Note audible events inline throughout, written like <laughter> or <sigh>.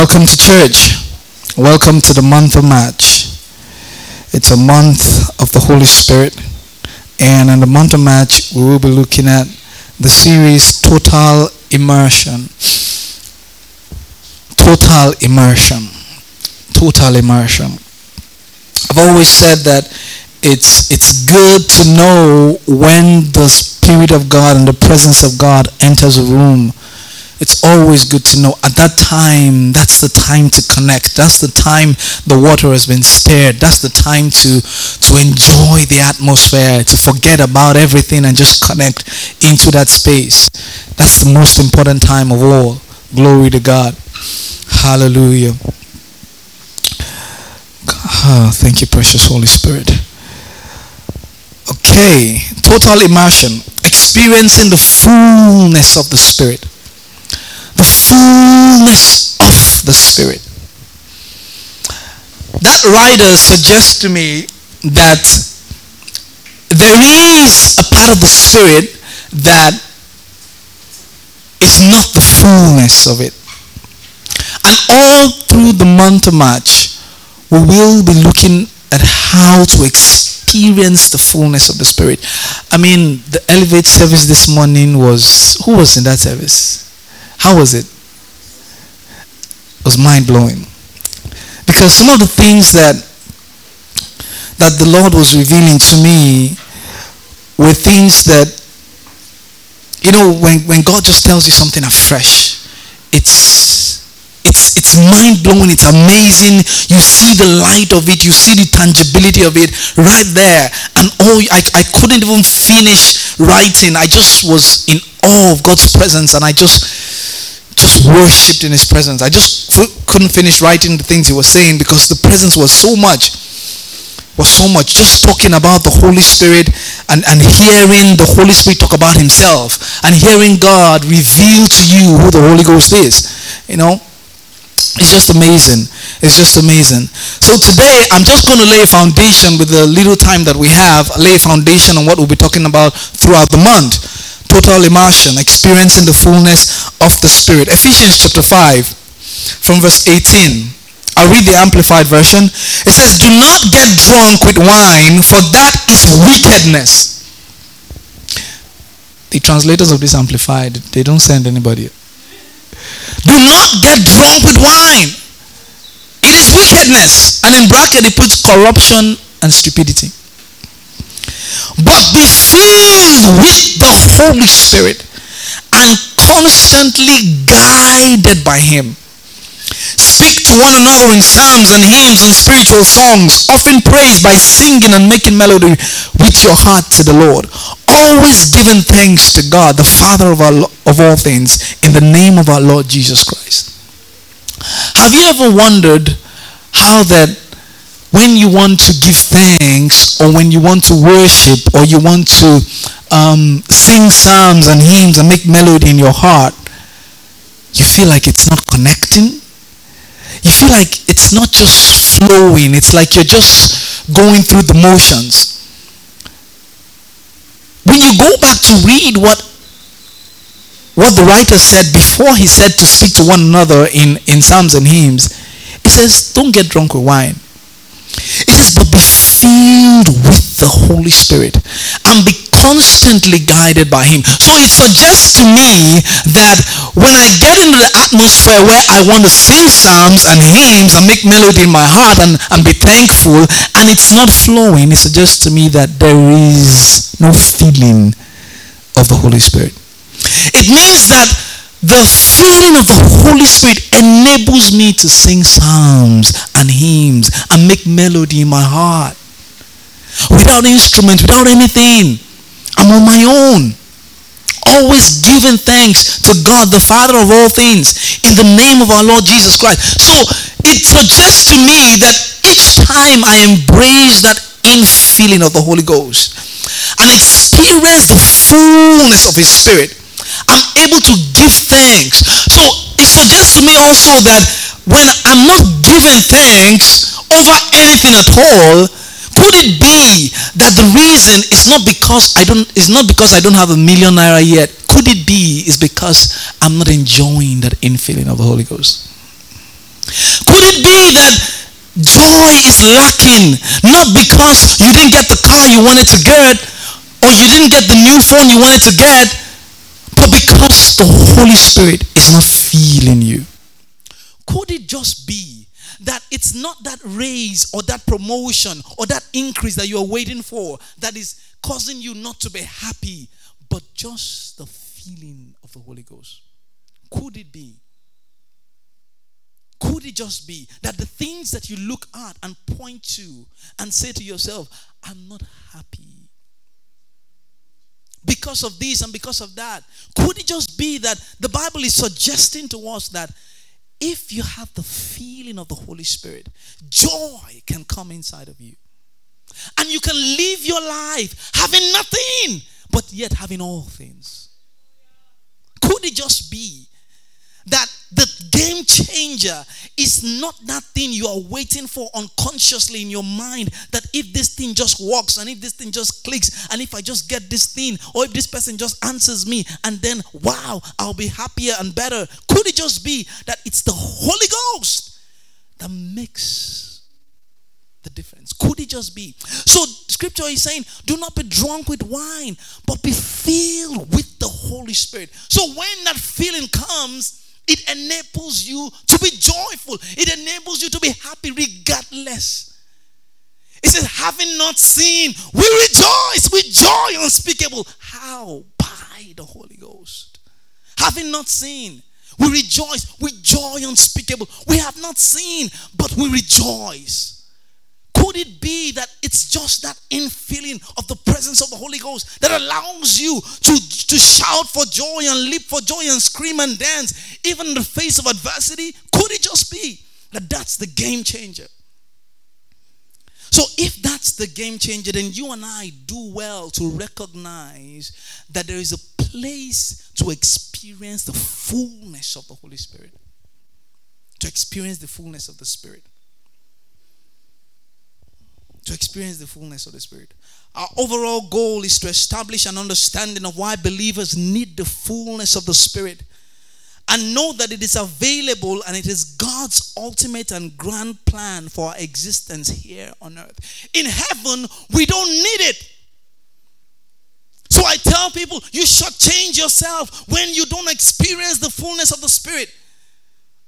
Welcome to church. Welcome to the month of March. It's a month of the Holy Spirit. And in the month of March, we will be looking at the series Total Immersion. Total Immersion. Total Immersion. I've always said that it's it's good to know when the Spirit of God and the presence of God enters a room it's always good to know. At that time that's the time to connect. That's the time the water has been stirred. That's the time to to enjoy the atmosphere to forget about everything and just connect into that space. That's the most important time of all. Glory to god. Hallelujah. Oh, thank you precious holy spirit. Okay total immersion. Experiencing the fullness of the spirit the fullness of the Spirit. That writer suggests to me that there is a part of the Spirit that is not the fullness of it. And all through the month of March, we will be looking at how to experience the fullness of the Spirit. I mean, the Elevate service this morning was, who was in that service? How was it? It was mind blowing. Because some of the things that that the Lord was revealing to me were things that you know when, when God just tells you something afresh, it's it's it's mind blowing, it's amazing. You see the light of it, you see the tangibility of it right there. And oh I, I couldn't even finish writing. I just was in awe of God's presence and I just worshipped in his presence. I just couldn't finish writing the things he was saying because the presence was so much. Was so much. Just talking about the Holy Spirit and, and hearing the Holy Spirit talk about himself and hearing God reveal to you who the Holy Ghost is. You know? It's just amazing. It's just amazing. So today I'm just going to lay a foundation with the little time that we have, lay a foundation on what we'll be talking about throughout the month total immersion, experiencing the fullness of the Spirit. Ephesians chapter 5, from verse 18. I'll read the Amplified Version. It says, Do not get drunk with wine, for that is wickedness. The translators of this Amplified, they don't send anybody. Do not get drunk with wine. It is wickedness. And in bracket, it puts corruption and stupidity but be filled with the Holy Spirit and constantly guided by Him. Speak to one another in psalms and hymns and spiritual songs, often praised by singing and making melody with your heart to the Lord. Always giving thanks to God, the Father of, our, of all things, in the name of our Lord Jesus Christ. Have you ever wondered how that when you want to give thanks or when you want to worship or you want to um, sing psalms and hymns and make melody in your heart, you feel like it's not connecting. You feel like it's not just flowing. It's like you're just going through the motions. When you go back to read what what the writer said before he said to speak to one another in, in psalms and hymns, he says, don't get drunk with wine it says, but be filled with the Holy Spirit and be constantly guided by Him. So it suggests to me that when I get into the atmosphere where I want to sing psalms and hymns and make melody in my heart and, and be thankful and it's not flowing, it suggests to me that there is no feeling of the Holy Spirit. It means that the feeling of the Holy Spirit enables me to sing psalms and hymns and make melody in my heart. Without instruments, without anything. I'm on my own. always giving thanks to God, the Father of all things, in the name of our Lord Jesus Christ. So it suggests to me that each time I embrace that infilling of the Holy Ghost and experience the fullness of His Spirit, I'm able to give thanks. So it suggests to me also that when I'm not giving thanks over anything at all, could it be that the reason is not because I don't is not because I don't have a million naira yet? Could it be is because I'm not enjoying that infilling of the Holy Ghost? Could it be that joy is lacking not because you didn't get the car you wanted to get or you didn't get the new phone you wanted to get, but because the Holy Spirit is not feeling you? Could it just be that it's not that raise or that promotion or that increase that you are waiting for that is causing you not to be happy, but just the feeling of the Holy Ghost. Could it be? Could it just be that the things that you look at and point to and say to yourself, I'm not happy? Because of this and because of that. Could it just be that the Bible is suggesting to us that if you have the feeling of the Holy Spirit, joy can come inside of you. And you can live your life having nothing, but yet having all things. Could it just be that the game changer is not that thing you are waiting for unconsciously in your mind that if this thing just works and if this thing just clicks and if I just get this thing or if this person just answers me and then wow, I'll be happier and better. Could it just be that it's the Holy Ghost that makes the difference? Could it just be? So, scripture is saying, do not be drunk with wine, but be filled with the Holy Spirit. So, when that feeling comes, it enables you to be joyful. It enables you to be happy regardless. It says, having not seen, we rejoice with joy unspeakable. How? By the Holy Ghost. Having not seen, we rejoice with joy unspeakable. We have not seen, but we rejoice. Could it be that it's just that infilling of the presence of the Holy Ghost that allows you to, to shout for joy and leap for joy and scream and dance, even in the face of adversity? Could it just be that that's the game changer? So, if that's the game changer, then you and I do well to recognize that there is a place to experience the fullness of the Holy Spirit. To experience the fullness of the Spirit to experience the fullness of the Spirit. Our overall goal is to establish an understanding of why believers need the fullness of the Spirit and know that it is available and it is God's ultimate and grand plan for our existence here on earth. In heaven, we don't need it. So I tell people, you should change yourself when you don't experience the fullness of the Spirit.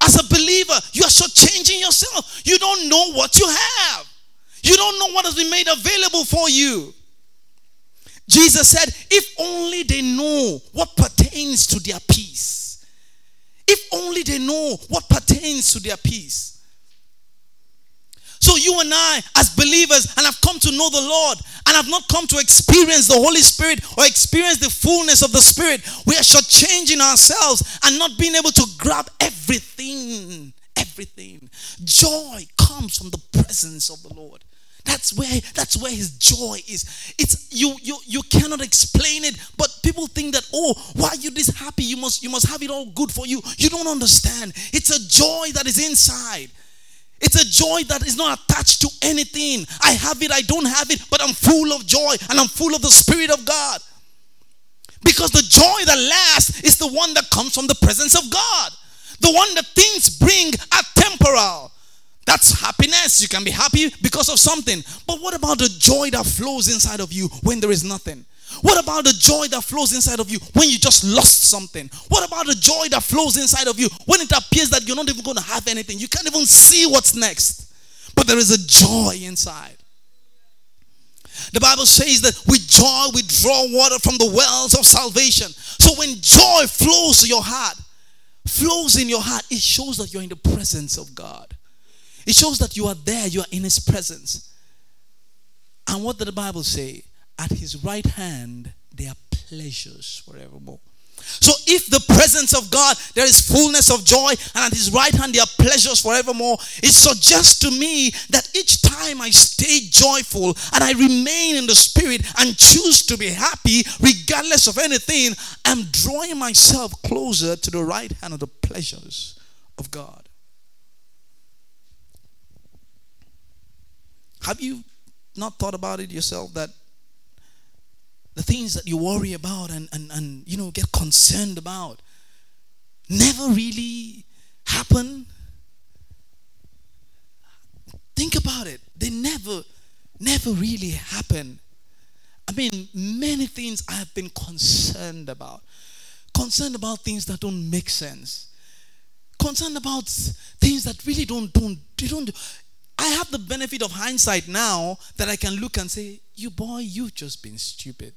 As a believer, you are changing yourself. You don't know what you have. You don't know what has been made available for you. Jesus said, if only they know what pertains to their peace. If only they know what pertains to their peace. So you and I, as believers, and I've come to know the Lord, and I've not come to experience the Holy Spirit or experience the fullness of the Spirit, we are changing ourselves and not being able to grab everything. Everything. Joy comes from the presence of the Lord. That's where that's where his joy is. It's you you you cannot explain it, but people think that oh, why are you this happy? You must you must have it all good for you. You don't understand. It's a joy that is inside. It's a joy that is not attached to anything. I have it, I don't have it, but I'm full of joy and I'm full of the Spirit of God. Because the joy that lasts is the one that comes from the presence of God. The one that things bring are temporal. That's happiness. You can be happy because of something. But what about the joy that flows inside of you when there is nothing? What about the joy that flows inside of you when you just lost something? What about the joy that flows inside of you when it appears that you're not even going to have anything? You can't even see what's next. But there is a joy inside. The Bible says that with joy we draw water from the wells of salvation. So when joy flows to your heart, flows in your heart, it shows that you're in the presence of God. It shows that you are there, you are in His presence. And what did the Bible say? At His right hand, there are pleasures forevermore. So if the presence of God, there is fullness of joy, and at his right hand there are pleasures forevermore, it suggests to me that each time I stay joyful and I remain in the spirit and choose to be happy, regardless of anything, I'm drawing myself closer to the right hand of the pleasures of God. Have you not thought about it yourself that the things that you worry about and, and, and you know get concerned about never really happen? Think about it. They never never really happen. I mean many things i have been concerned about. Concerned about things that don't make sense. Concerned about things that really don't don't don't I have the benefit of hindsight now that I can look and say, You boy, you've just been stupid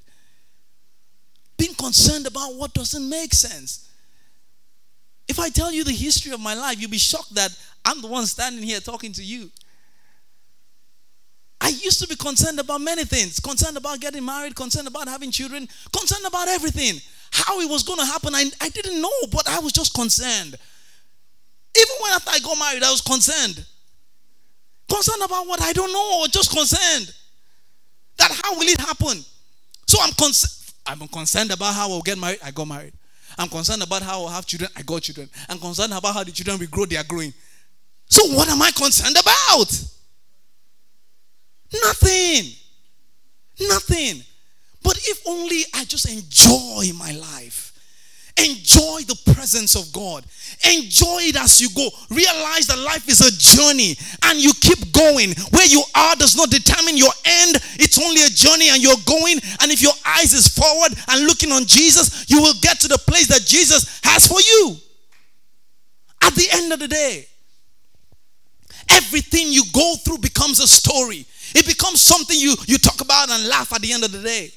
being concerned about what doesn't make sense. If I tell you the history of my life, you'll be shocked that I'm the one standing here talking to you. I used to be concerned about many things concerned about getting married, concerned about having children, concerned about everything. How it was going to happen, I, I didn't know, but I was just concerned. Even when after I got married, I was concerned. Concerned about what I don't know, or just concerned. That how will it happen? So I'm concerned. I'm concerned about how I'll get married. I got married. I'm concerned about how I'll have children. I got children. I'm concerned about how the children will grow. They are growing. So what am I concerned about? Nothing. Nothing. But if only I just enjoy my life. Enjoy the presence of God. Enjoy it as you go. Realize that life is a journey and you keep going. Where you are does not determine your end. It's only a journey and you're going. And if your eyes is forward and looking on Jesus, you will get to the place that Jesus has for you. At the end of the day, everything you go through becomes a story. It becomes something you, you talk about and laugh at the end of the day.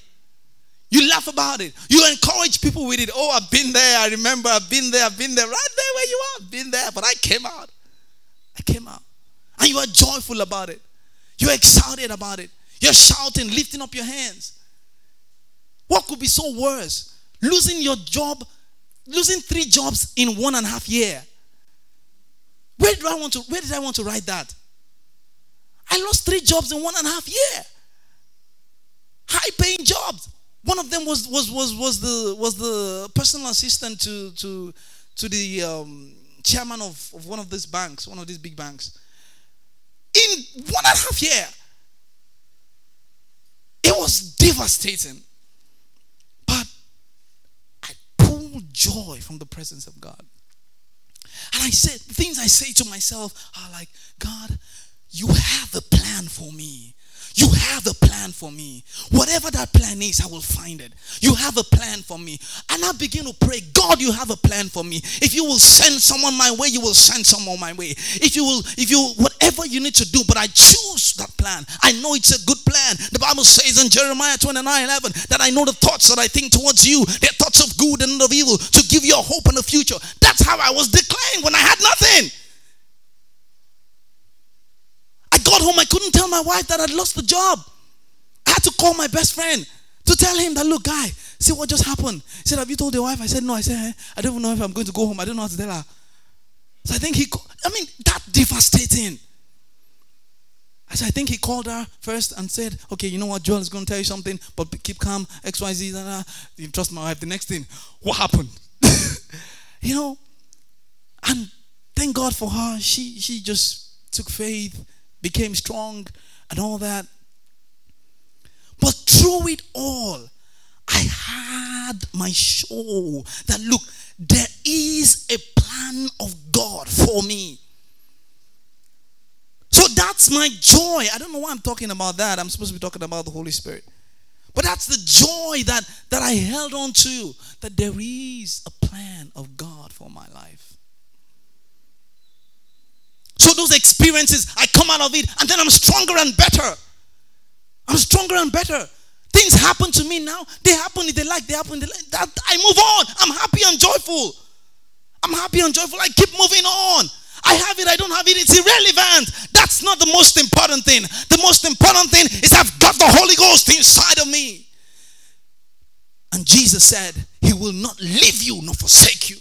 You laugh about it. You encourage people with it. Oh, I've been there. I remember I've been there. I've been there. Right there where you are. I've been there. But I came out. I came out. And you are joyful about it. You're excited about it. You're shouting, lifting up your hands. What could be so worse? Losing your job, losing three jobs in one and a half year. Where do I want to where did I want to write that? I lost three jobs in one and a half year. High paying jobs. One of them was was was was the was the personal assistant to to to the um, chairman of, of one of these banks, one of these big banks. In one and a half year, it was devastating. But I pulled joy from the presence of God. And I said, things I say to myself are like, God, you have a plan for me. You have a plan for me. Whatever that plan is, I will find it. You have a plan for me. And I begin to pray, God, you have a plan for me. If you will send someone my way, you will send someone my way. If you will, if you, whatever you need to do, but I choose that plan. I know it's a good plan. The Bible says in Jeremiah 29 11 that I know the thoughts that I think towards you. They're thoughts of good and of evil to give you a hope and a future. That's how I was declaring when I had nothing. Got home, I couldn't tell my wife that I'd lost the job. I had to call my best friend to tell him that, look, guy, see what just happened. He said, Have you told your wife? I said, No. I said, eh, I don't even know if I'm going to go home. I don't know how to tell her. So I think he, I mean, that devastating. I said, I think he called her first and said, Okay, you know what? Joel is going to tell you something, but keep calm, XYZ. Blah, blah. You trust my wife. The next thing, what happened? <laughs> you know, and thank God for her. She, she just took faith became strong and all that. But through it all, I had my show that look, there is a plan of God for me. So that's my joy. I don't know why I'm talking about that. I'm supposed to be talking about the Holy Spirit. But that's the joy that, that I held on to that there is a plan of God for my life. So those experiences, I come out of it and then I'm stronger and better. I'm stronger and better. Things happen to me now. They happen if they like, they happen. They like. That, I move on. I'm happy and joyful. I'm happy and joyful. I keep moving on. I have it, I don't have it. It's irrelevant. That's not the most important thing. The most important thing is I've got the Holy Ghost inside of me. And Jesus said, He will not leave you nor forsake you.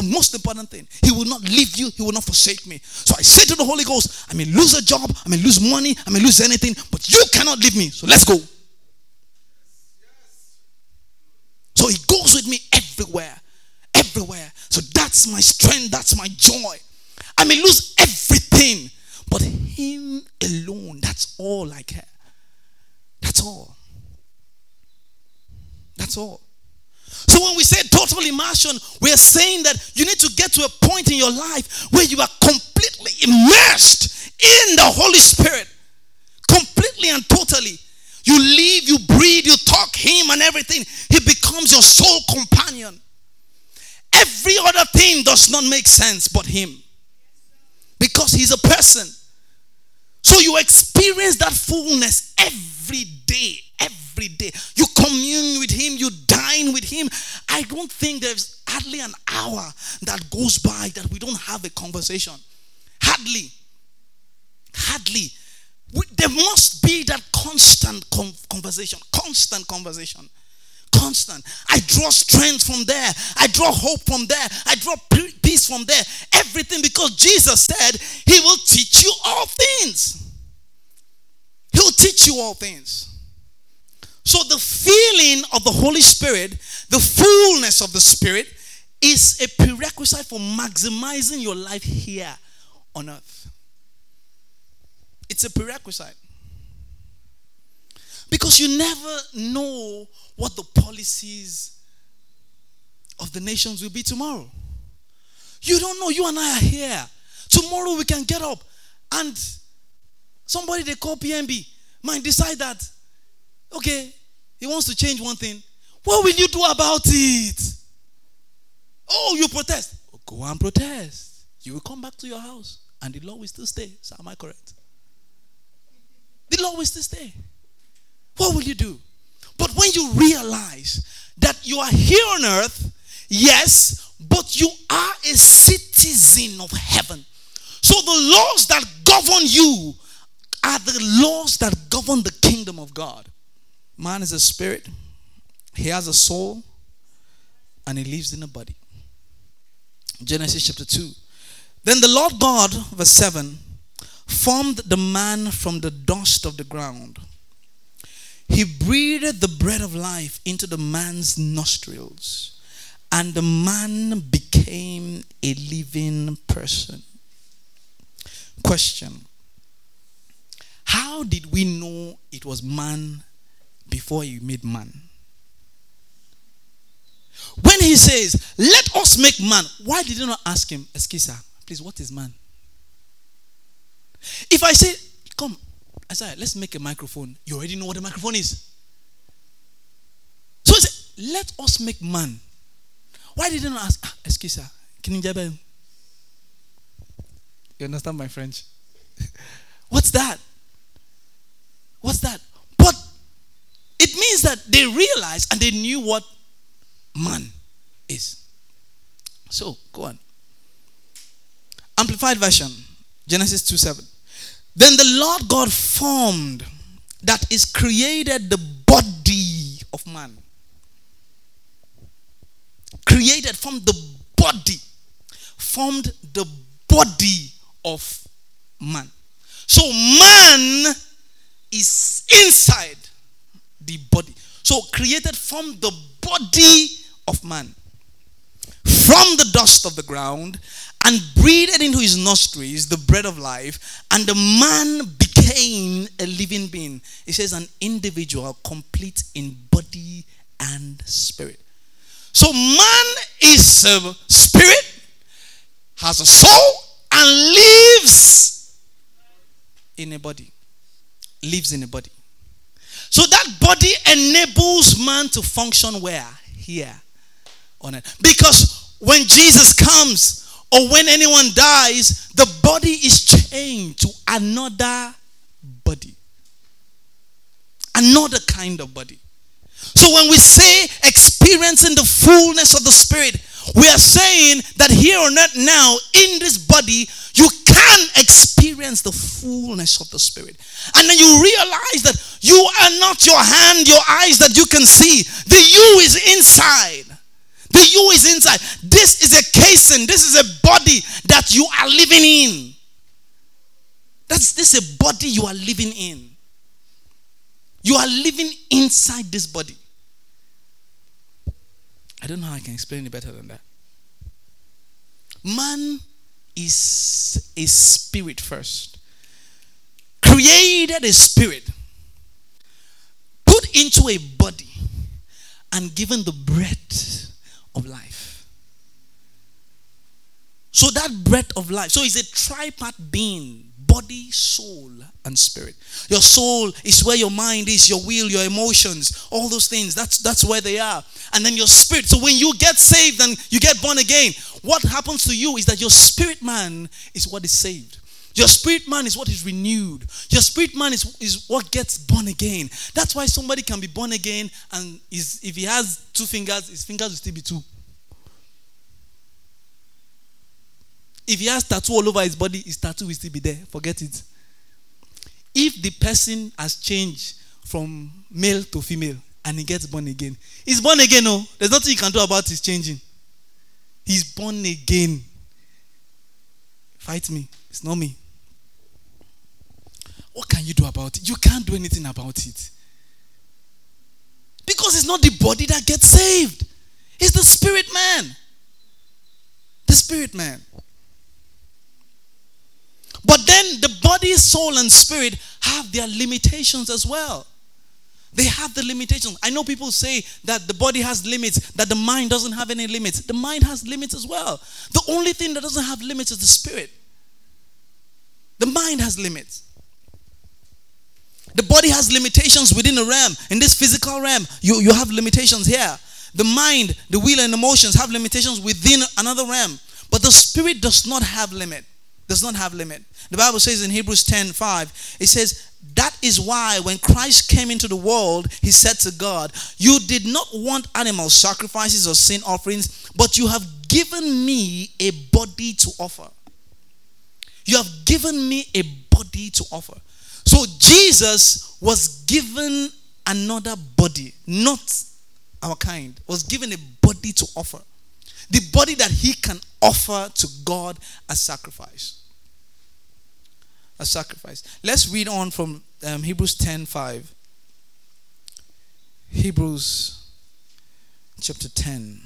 The most important thing. He will not leave you, He will not forsake me. So I say to the Holy Ghost, I may lose a job, I may lose money, I may lose anything, but you cannot leave me. So let's go. So He goes with me everywhere. Everywhere. So that's my strength, that's my joy. I may lose everything, but Him alone, that's all I care. That's all. That's all. When we say total immersion, we are saying that you need to get to a point in your life where you are completely immersed in the Holy Spirit. Completely and totally. You live, you breathe, you talk Him and everything. He becomes your sole companion. Every other thing does not make sense but Him. Because He's a person. So you experience that fullness every day. Every day. You commune with Him, you with Him. I don't think there's hardly an hour that goes by that we don't have a conversation. Hardly. Hardly. There must be that constant conversation. Constant conversation. Constant. I draw strength from there. I draw hope from there. I draw peace from there. Everything because Jesus said He will teach you all things. He'll teach you all things. So, the feeling of the Holy Spirit, the fullness of the Spirit, is a prerequisite for maximizing your life here on earth. It's a prerequisite. Because you never know what the policies of the nations will be tomorrow. You don't know. You and I are here. Tomorrow we can get up and somebody they call PNB might decide that, okay, he wants to change one thing. What will you do about it? Oh, you protest. Go and protest. You will come back to your house and the law will still stay. So, am I correct? The law will still stay. What will you do? But when you realize that you are here on earth, yes, but you are a citizen of heaven. So the laws that govern you are the laws that govern the kingdom of God. Man is a spirit, he has a soul, and he lives in a body. Genesis chapter 2. Then the Lord God, verse 7, formed the man from the dust of the ground. He breathed the breath of life into the man's nostrils, and the man became a living person. Question how did we know it was man before he made man? When he says, Let us make man, why did you not ask him, "Excuse Eskisa, please, what is man? If I say, Come, Isaiah, let's make a microphone, you already know what a microphone is. So he said, Let us make man. Why did you not ask, ah, Eskisa, can you You understand my French? <laughs> What's that? What's that? Means that they realized and they knew what man is. So, go on. Amplified version, Genesis 2 7. Then the Lord God formed, that is, created the body of man. Created from the body, formed the body of man. So, man is inside the body. So created from the body of man, from the dust of the ground, and breathed into his nostrils the breath of life, and the man became a living being. It says an individual complete in body and spirit. So man is a spirit, has a soul, and lives in a body lives in a body. So that body enables man to function where? Here on it. Because when Jesus comes or when anyone dies, the body is changed to another body. Another kind of body. So when we say experiencing the fullness of the Spirit, we are saying that here on earth now, in this body, you can experience the fullness of the Spirit. And then you realize that you are not your hand, your eyes that you can see. The you is inside. The you is inside. This is a casing, this is a body that you are living in. That's this a body you are living in. You are living inside this body. I don't know how I can explain it better than that. Man is a spirit first. Created a spirit, put into a body, and given the breath of life. So that breath of life, so it's a tripart being body, soul, and spirit. Your soul is where your mind is, your will, your emotions, all those things. That's that's where they are. And then your spirit. So when you get saved and you get born again, what happens to you is that your spirit man is what is saved. Your spirit man is what is renewed. Your spirit man is, is what gets born again. That's why somebody can be born again and is, if he has two fingers, his fingers will still be two. If he has tattoo all over his body, his tattoo will still be there. Forget it. If the person has changed from male to female and he gets born again, he's born again. No, there's nothing you can do about his changing. He's born again. Fight me. It's not me. What can you do about it? You can't do anything about it. Because it's not the body that gets saved, it's the spirit man. The spirit man. But then the body, soul, and spirit have their limitations as well. They have the limitations. I know people say that the body has limits, that the mind doesn't have any limits. The mind has limits as well. The only thing that doesn't have limits is the spirit. The mind has limits. The body has limitations within the realm. In this physical realm, you, you have limitations here. The mind, the will, and emotions have limitations within another realm. But the spirit does not have limit does not have limit. The Bible says in Hebrews 10 5, it says, That is why when Christ came into the world, he said to God, You did not want animal sacrifices or sin offerings, but you have given me a body to offer. You have given me a body to offer. So Jesus was given another body, not our kind, was given a body to offer. The body that he can offer to God as sacrifice a sacrifice. Let's read on from um, Hebrews 10 5. Hebrews chapter 10.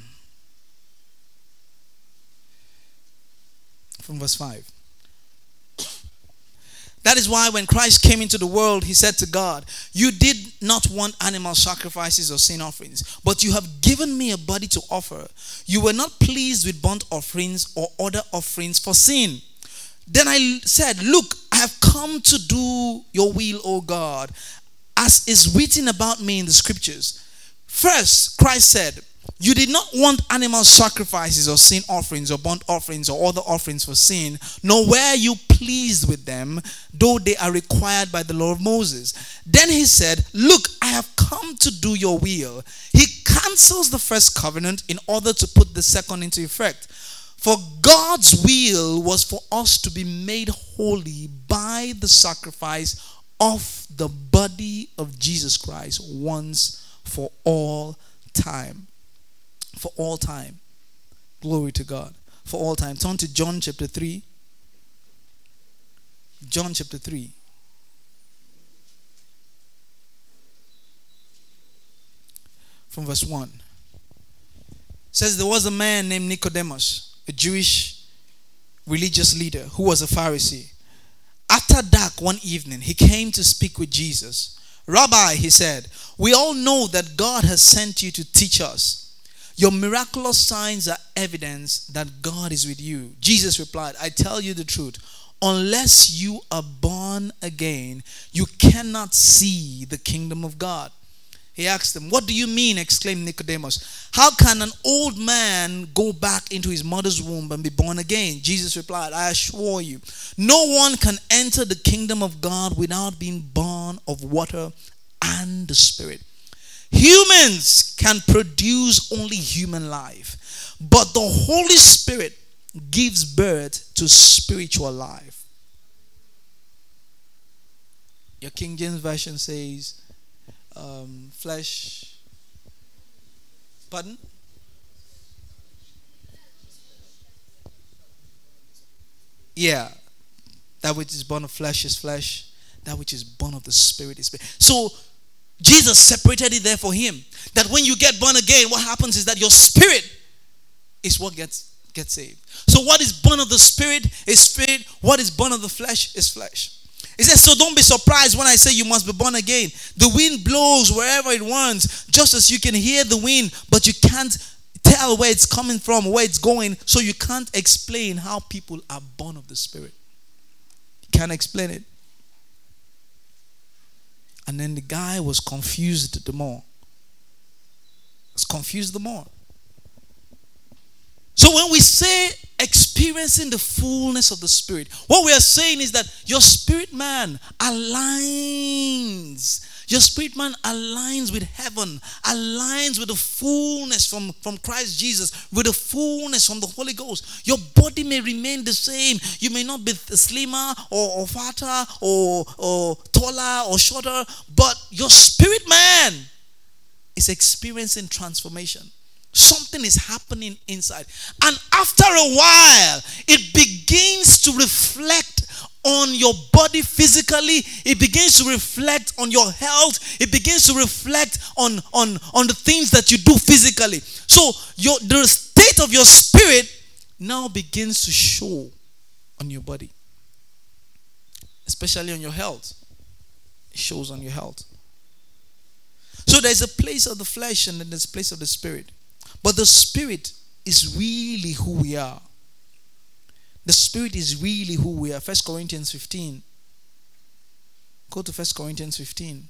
From verse 5. That is why when Christ came into the world, he said to God, You did not want animal sacrifices or sin offerings, but you have given me a body to offer. You were not pleased with burnt offerings or other offerings for sin. Then I said, Look, I have come to do your will, O God, as is written about me in the scriptures. First, Christ said, You did not want animal sacrifices or sin offerings or burnt offerings or other offerings for sin, nor were you pleased with them, though they are required by the law of Moses. Then he said, Look, I have come to do your will. He cancels the first covenant in order to put the second into effect for God's will was for us to be made holy by the sacrifice of the body of Jesus Christ once for all time. For all time. Glory to God. For all time. Turn to John chapter 3. John chapter 3. From verse 1. It says there was a man named Nicodemus a Jewish religious leader who was a Pharisee. After dark one evening, he came to speak with Jesus. Rabbi, he said, we all know that God has sent you to teach us. Your miraculous signs are evidence that God is with you. Jesus replied, I tell you the truth. Unless you are born again, you cannot see the kingdom of God. He asked them, What do you mean? exclaimed Nicodemus. How can an old man go back into his mother's womb and be born again? Jesus replied, I assure you, no one can enter the kingdom of God without being born of water and the Spirit. Humans can produce only human life, but the Holy Spirit gives birth to spiritual life. Your King James Version says, um, flesh. Pardon? Yeah. That which is born of flesh is flesh. That which is born of the spirit is spirit. So Jesus separated it there for him. That when you get born again, what happens is that your spirit is what gets gets saved. So what is born of the spirit is spirit. What is born of the flesh is flesh. He says, so don't be surprised when I say you must be born again. The wind blows wherever it wants, just as you can hear the wind, but you can't tell where it's coming from, where it's going, so you can't explain how people are born of the Spirit. You can't explain it. And then the guy was confused the more. Was confused the more. So when we say experiencing the fullness of the Spirit, what we are saying is that your spirit man aligns. Your spirit man aligns with heaven, aligns with the fullness from, from Christ Jesus, with the fullness from the Holy Ghost. Your body may remain the same. You may not be slimmer or, or fatter or, or taller or shorter, but your spirit man is experiencing transformation. Something is happening inside. And after a while, it begins to reflect on your body physically it begins to reflect on your health it begins to reflect on on on the things that you do physically. So your the state of your spirit now begins to show on your body. Especially on your health. It shows on your health. So there's a place of the flesh and then there's a place of the spirit. But the Spirit is really who we are. The Spirit is really who we are. First Corinthians 15. Go to First Corinthians 15.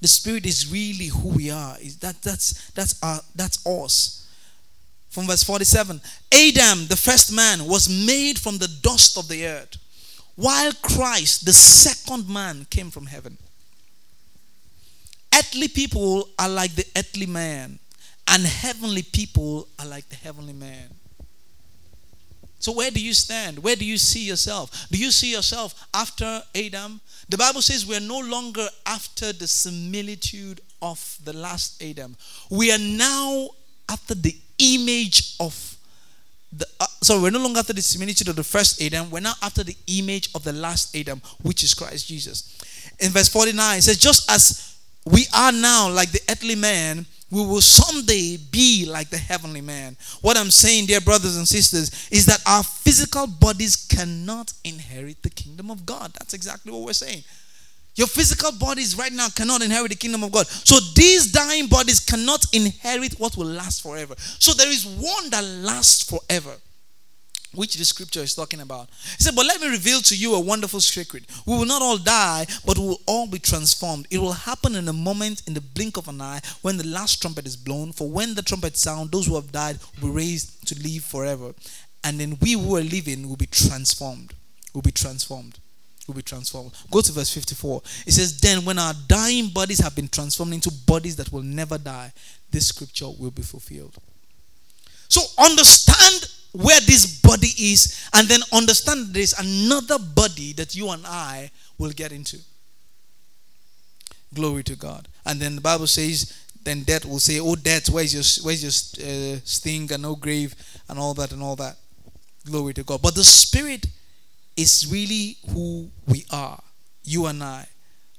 The Spirit is really who we are. That, that's, that's, our, that's us. From verse 47 Adam, the first man, was made from the dust of the earth, while Christ, the second man, came from heaven. Earthly people are like the earthly man, and heavenly people are like the heavenly man. So, where do you stand? Where do you see yourself? Do you see yourself after Adam? The Bible says we're no longer after the similitude of the last Adam. We are now after the image of the. Uh, so, we're no longer after the similitude of the first Adam. We're now after the image of the last Adam, which is Christ Jesus. In verse 49, it says, Just as we are now like the earthly man, we will someday be like the heavenly man. What I'm saying, dear brothers and sisters, is that our physical bodies cannot inherit the kingdom of God. That's exactly what we're saying. Your physical bodies right now cannot inherit the kingdom of God. So these dying bodies cannot inherit what will last forever. So there is one that lasts forever which the scripture is talking about. He said, But let me reveal to you a wonderful secret. We will not all die, but we will all be transformed. It will happen in a moment, in the blink of an eye, when the last trumpet is blown. For when the trumpet sound, those who have died will be raised to live forever. And then we who are living will be transformed. Will be transformed. Will be transformed. Go to verse 54. It says, Then when our dying bodies have been transformed into bodies that will never die, this scripture will be fulfilled. So understand where this body is and then understand there's another body that you and I will get into. Glory to God. And then the Bible says, then death will say, Oh, death, where's your, where's your uh, sting and no grave and all that and all that. Glory to God. But the Spirit is really who we are. You and I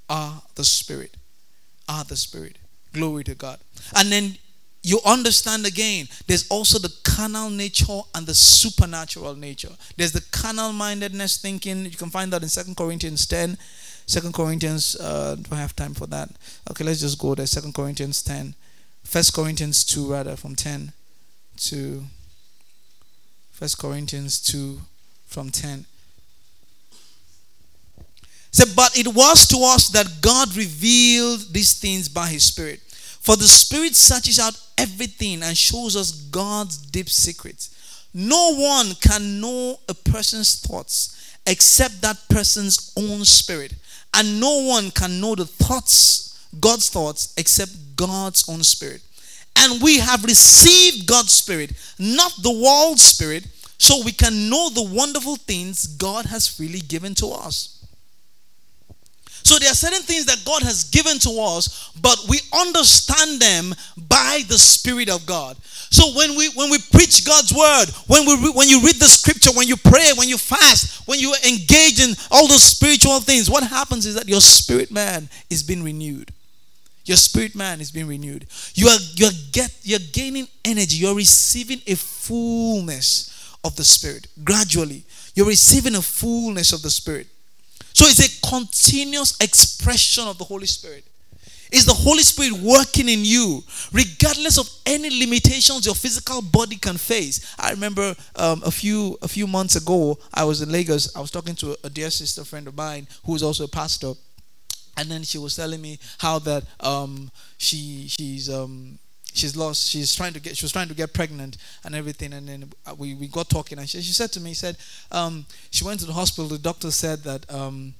are the Spirit. Are the Spirit. Glory to God. And then you understand again, there's also the carnal nature and the supernatural nature. There's the carnal mindedness thinking. You can find that in Second Corinthians 10. 2 Corinthians, uh, do I have time for that? Okay, let's just go there. 2 Corinthians 10. 1 Corinthians 2, rather, from 10 to 1 Corinthians 2 from 10. So, but it was to us that God revealed these things by his Spirit. For the Spirit searches out everything and shows us God's deep secrets. No one can know a person's thoughts except that person's own spirit. And no one can know the thoughts, God's thoughts, except God's own spirit. And we have received God's spirit, not the world spirit, so we can know the wonderful things God has freely given to us. So there are certain things that God has given to us, but we understand them by the Spirit of God. So when we when we preach God's word, when we when you read the scripture, when you pray, when you fast, when you engage in all those spiritual things, what happens is that your spirit man is being renewed. Your spirit man is being renewed. You are you're get you're gaining energy. You're receiving a fullness of the spirit gradually. You're receiving a fullness of the spirit. So it's a continuous expression of the Holy Spirit. Is the Holy Spirit working in you, regardless of any limitations your physical body can face? I remember um, a few a few months ago, I was in Lagos. I was talking to a dear sister friend of mine who is also a pastor, and then she was telling me how that um, she she's um, she's lost she's trying to get she was trying to get pregnant and everything and then we, we got talking and she, she said to me she said um, she went to the hospital the doctor said that um,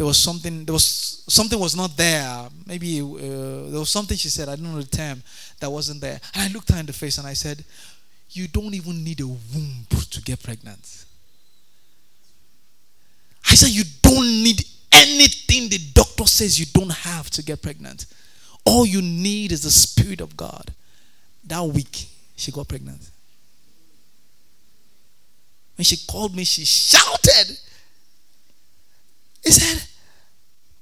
there was something there was something was not there. Maybe uh, there was something she said i don't know the term that wasn't there. And i looked her in the face and i said you don't even need a womb to get pregnant. I said you don't need anything the doctor says you don't have to get pregnant. All you need is the spirit of god that week, she got pregnant. When she called me, she shouted. He said,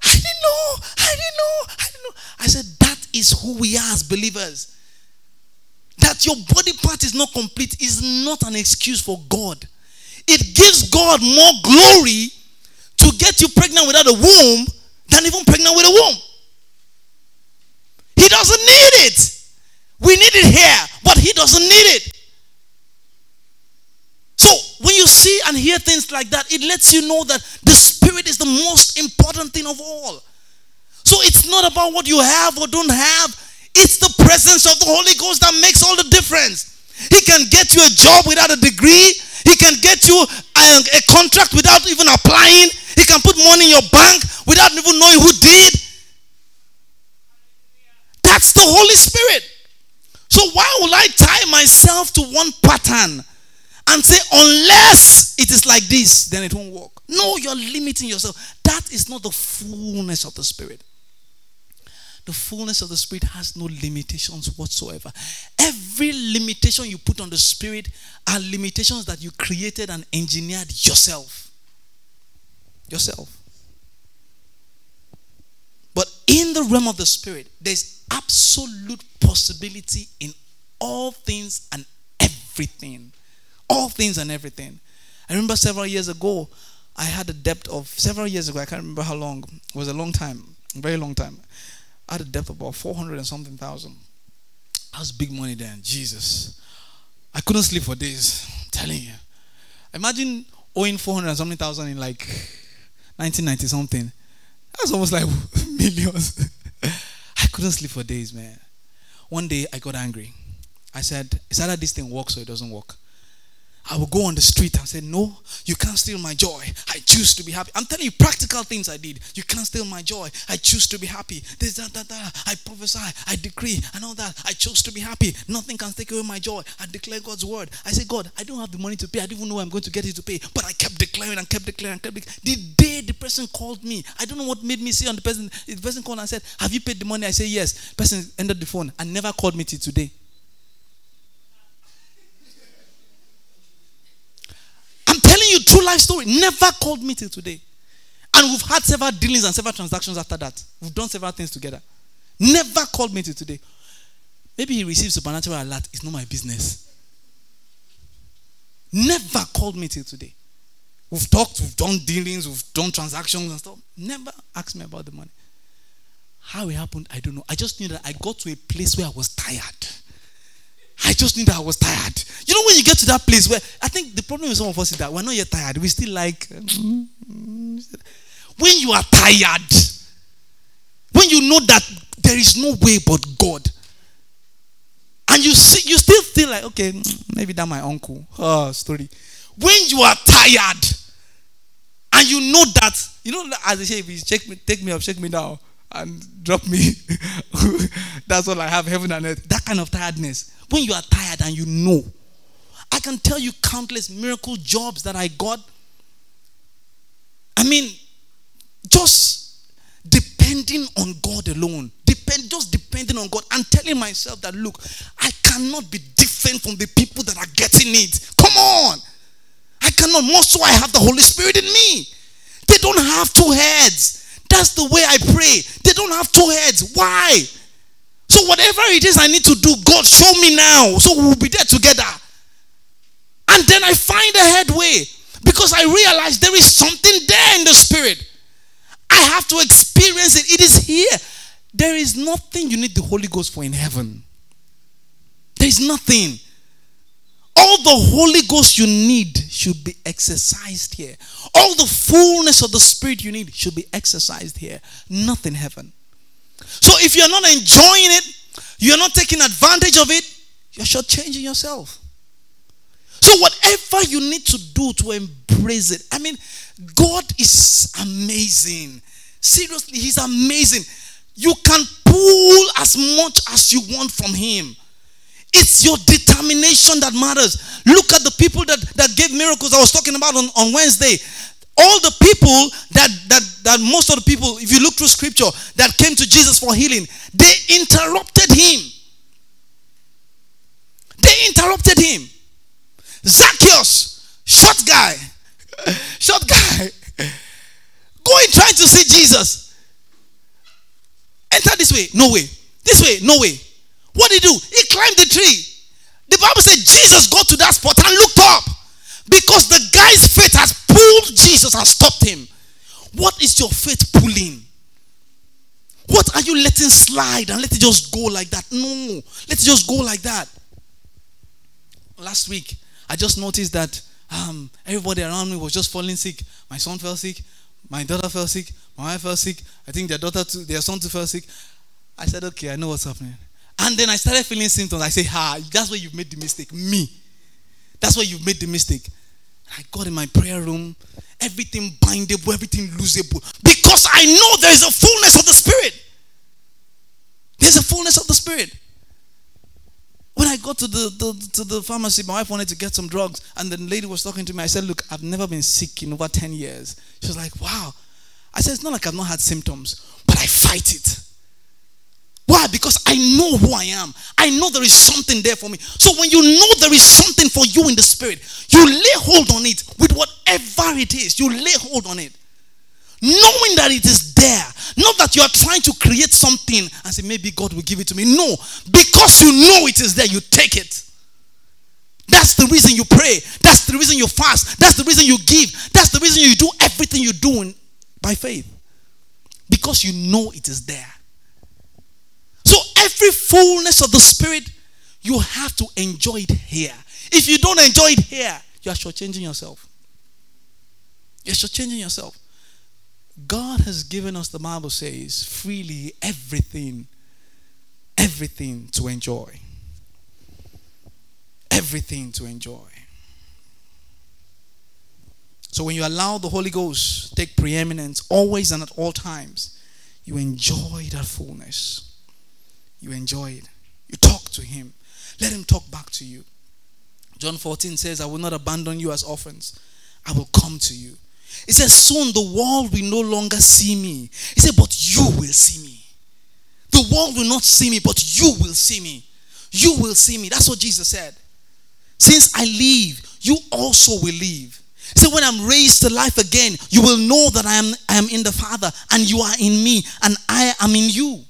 I didn't know, I didn't know, I didn't know. I said, That is who we are as believers. That your body part is not complete is not an excuse for God. It gives God more glory to get you pregnant without a womb than even pregnant with a womb. He doesn't need it. We need it here, but he doesn't need it. So when you see and hear things like that, it lets you know that the spirit is the most important thing of all. So it's not about what you have or don't have. It's the presence of the Holy Ghost that makes all the difference. He can get you a job without a degree. He can get you a, a contract without even applying. He can put money in your bank without even knowing who did. That's the Holy Spirit. So why would I tie myself to one pattern and say, unless it is like this, then it won't work? No, you're limiting yourself. That is not the fullness of the Spirit. The fullness of the Spirit has no limitations whatsoever. Every limitation you put on the Spirit are limitations that you created and engineered yourself. Yourself. But in the realm of the Spirit, there's absolute possibility in all things and everything. All things and everything. I remember several years ago, I had a debt of several years ago, I can't remember how long. It was a long time, a very long time. I had a debt of about 400 and something thousand. That was big money then, Jesus. I couldn't sleep for days, I'm telling you. Imagine owing 400 and something thousand in like 1990 something. That's almost like millions. <laughs> I couldn't sleep for days, man. One day I got angry. I said, Is either this thing works or it doesn't work? I will go on the street and say, No, you can't steal my joy. I choose to be happy. I'm telling you practical things I did. You can't steal my joy. I choose to be happy. This, that, that, that. I prophesy, I decree, and all that. I chose to be happy. Nothing can take away my joy. I declare God's word. I say, God, I don't have the money to pay. I don't even know I'm going to get it to pay. But I kept declaring and kept declaring and kept declaring. The day the person called me, I don't know what made me say on the person. The person called and said, Have you paid the money? I say, Yes. Person ended the phone and never called me till today. Telling you true life story. Never called me till today. And we've had several dealings and several transactions after that. We've done several things together. Never called me till today. Maybe he received supernatural alert. It's not my business. Never called me till today. We've talked, we've done dealings, we've done transactions and stuff. Never asked me about the money. How it happened, I don't know. I just knew that I got to a place where I was tired. I just knew that I was tired. You know, when you get to that place where I think the problem with some of us is that we're not yet tired. We still like. Mm-hmm. when you are tired, when you know that there is no way but God, and you see, you still feel like, okay, mm, maybe that my uncle. Oh, story. When you are tired, and you know that, you know, as they say, if you shake me, take me up, shake me down, and drop me. <laughs> That's all I have, heaven and earth. That kind of tiredness when you are tired and you know, I can tell you countless miracle jobs that I got. I mean, just depending on God alone, depend just depending on God and telling myself that look, I cannot be different from the people that are getting it. Come on. I cannot more so I have the Holy Spirit in me. They don't have two heads. That's the way I pray. They don't have two heads. Why? So whatever it is I need to do, God show me now. So we'll be there together. And then I find a headway because I realize there is something there in the spirit. I have to experience it. It is here. There is nothing you need the Holy Ghost for in heaven. There is nothing. All the Holy Ghost you need should be exercised here. All the fullness of the Spirit you need should be exercised here. Nothing heaven. So if you're not enjoying it, you're not taking advantage of it, you're shortchanging yourself. So whatever you need to do to embrace it, I mean, God is amazing. Seriously, He's amazing. You can pull as much as you want from Him. It's your determination that matters. Look at the people that, that gave miracles I was talking about on, on Wednesday. All the people that, that, that most of the people, if you look through scripture, that came to Jesus for healing, they interrupted him. They interrupted him. Zacchaeus, short guy, <laughs> short guy, going trying to see Jesus. Enter this way, no way. This way, no way. What did he do? He climbed tree. The Bible said Jesus got to that spot and looked up because the guy's faith has pulled Jesus and stopped him. What is your faith pulling? What are you letting slide and let it just go like that? No, let it just go like that. Last week, I just noticed that um, everybody around me was just falling sick. My son fell sick. My daughter fell sick. My wife fell sick. I think their daughter, too, their son too fell sick. I said, okay, I know what's happening. And then I started feeling symptoms. I say, ha, that's where you've made the mistake. Me. That's where you've made the mistake. I got in my prayer room, everything bindable, everything losable. Because I know there's a fullness of the Spirit. There's a fullness of the Spirit. When I got to the, the, to the pharmacy, my wife wanted to get some drugs, and the lady was talking to me. I said, Look, I've never been sick in over 10 years. She was like, Wow. I said, It's not like I've not had symptoms, but I fight it. Why? Because I know who I am. I know there is something there for me. So when you know there is something for you in the spirit, you lay hold on it with whatever it is. You lay hold on it. Knowing that it is there. Not that you are trying to create something and say, maybe God will give it to me. No. Because you know it is there, you take it. That's the reason you pray. That's the reason you fast. That's the reason you give. That's the reason you do everything you do by faith. Because you know it is there. Every fullness of the Spirit, you have to enjoy it here. If you don't enjoy it here, you are shortchanging yourself. You're shortchanging yourself. God has given us, the Bible says, freely everything, everything to enjoy. Everything to enjoy. So when you allow the Holy Ghost take preeminence always and at all times, you enjoy that fullness. You enjoy it. You talk to him. Let him talk back to you. John 14 says, I will not abandon you as orphans. I will come to you. He says, Soon the world will no longer see me. He said, But you will see me. The world will not see me, but you will see me. You will see me. That's what Jesus said. Since I leave, you also will leave. He said, When I'm raised to life again, you will know that I am, I am in the Father, and you are in me, and I am in you.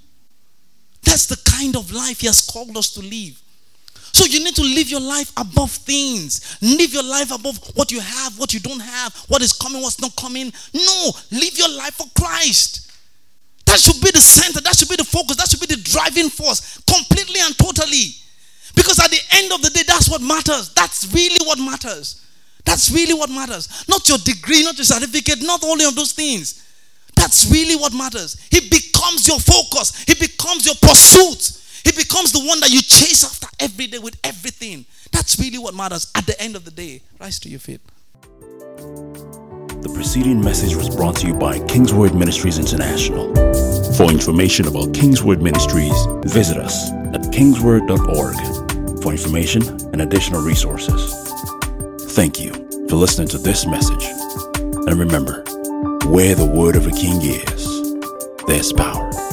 That's the kind of life He has called us to live. So you need to live your life above things. Live your life above what you have, what you don't have, what is coming, what's not coming. No, live your life for Christ. That should be the center, that should be the focus, that should be the driving force, completely and totally. Because at the end of the day, that's what matters. That's really what matters. That's really what matters. Not your degree, not your certificate, not only of those things. That's really what matters. He becomes your focus, He becomes your pursuit. He becomes the one that you chase after every day with everything. That's really what matters at the end of the day. Rise to your feet. The preceding message was brought to you by Kingsword Ministries International. For information about Kingsword Ministries, visit us at kingsword.org for information and additional resources. Thank you for listening to this message. And remember, where the word of a king is, there's power.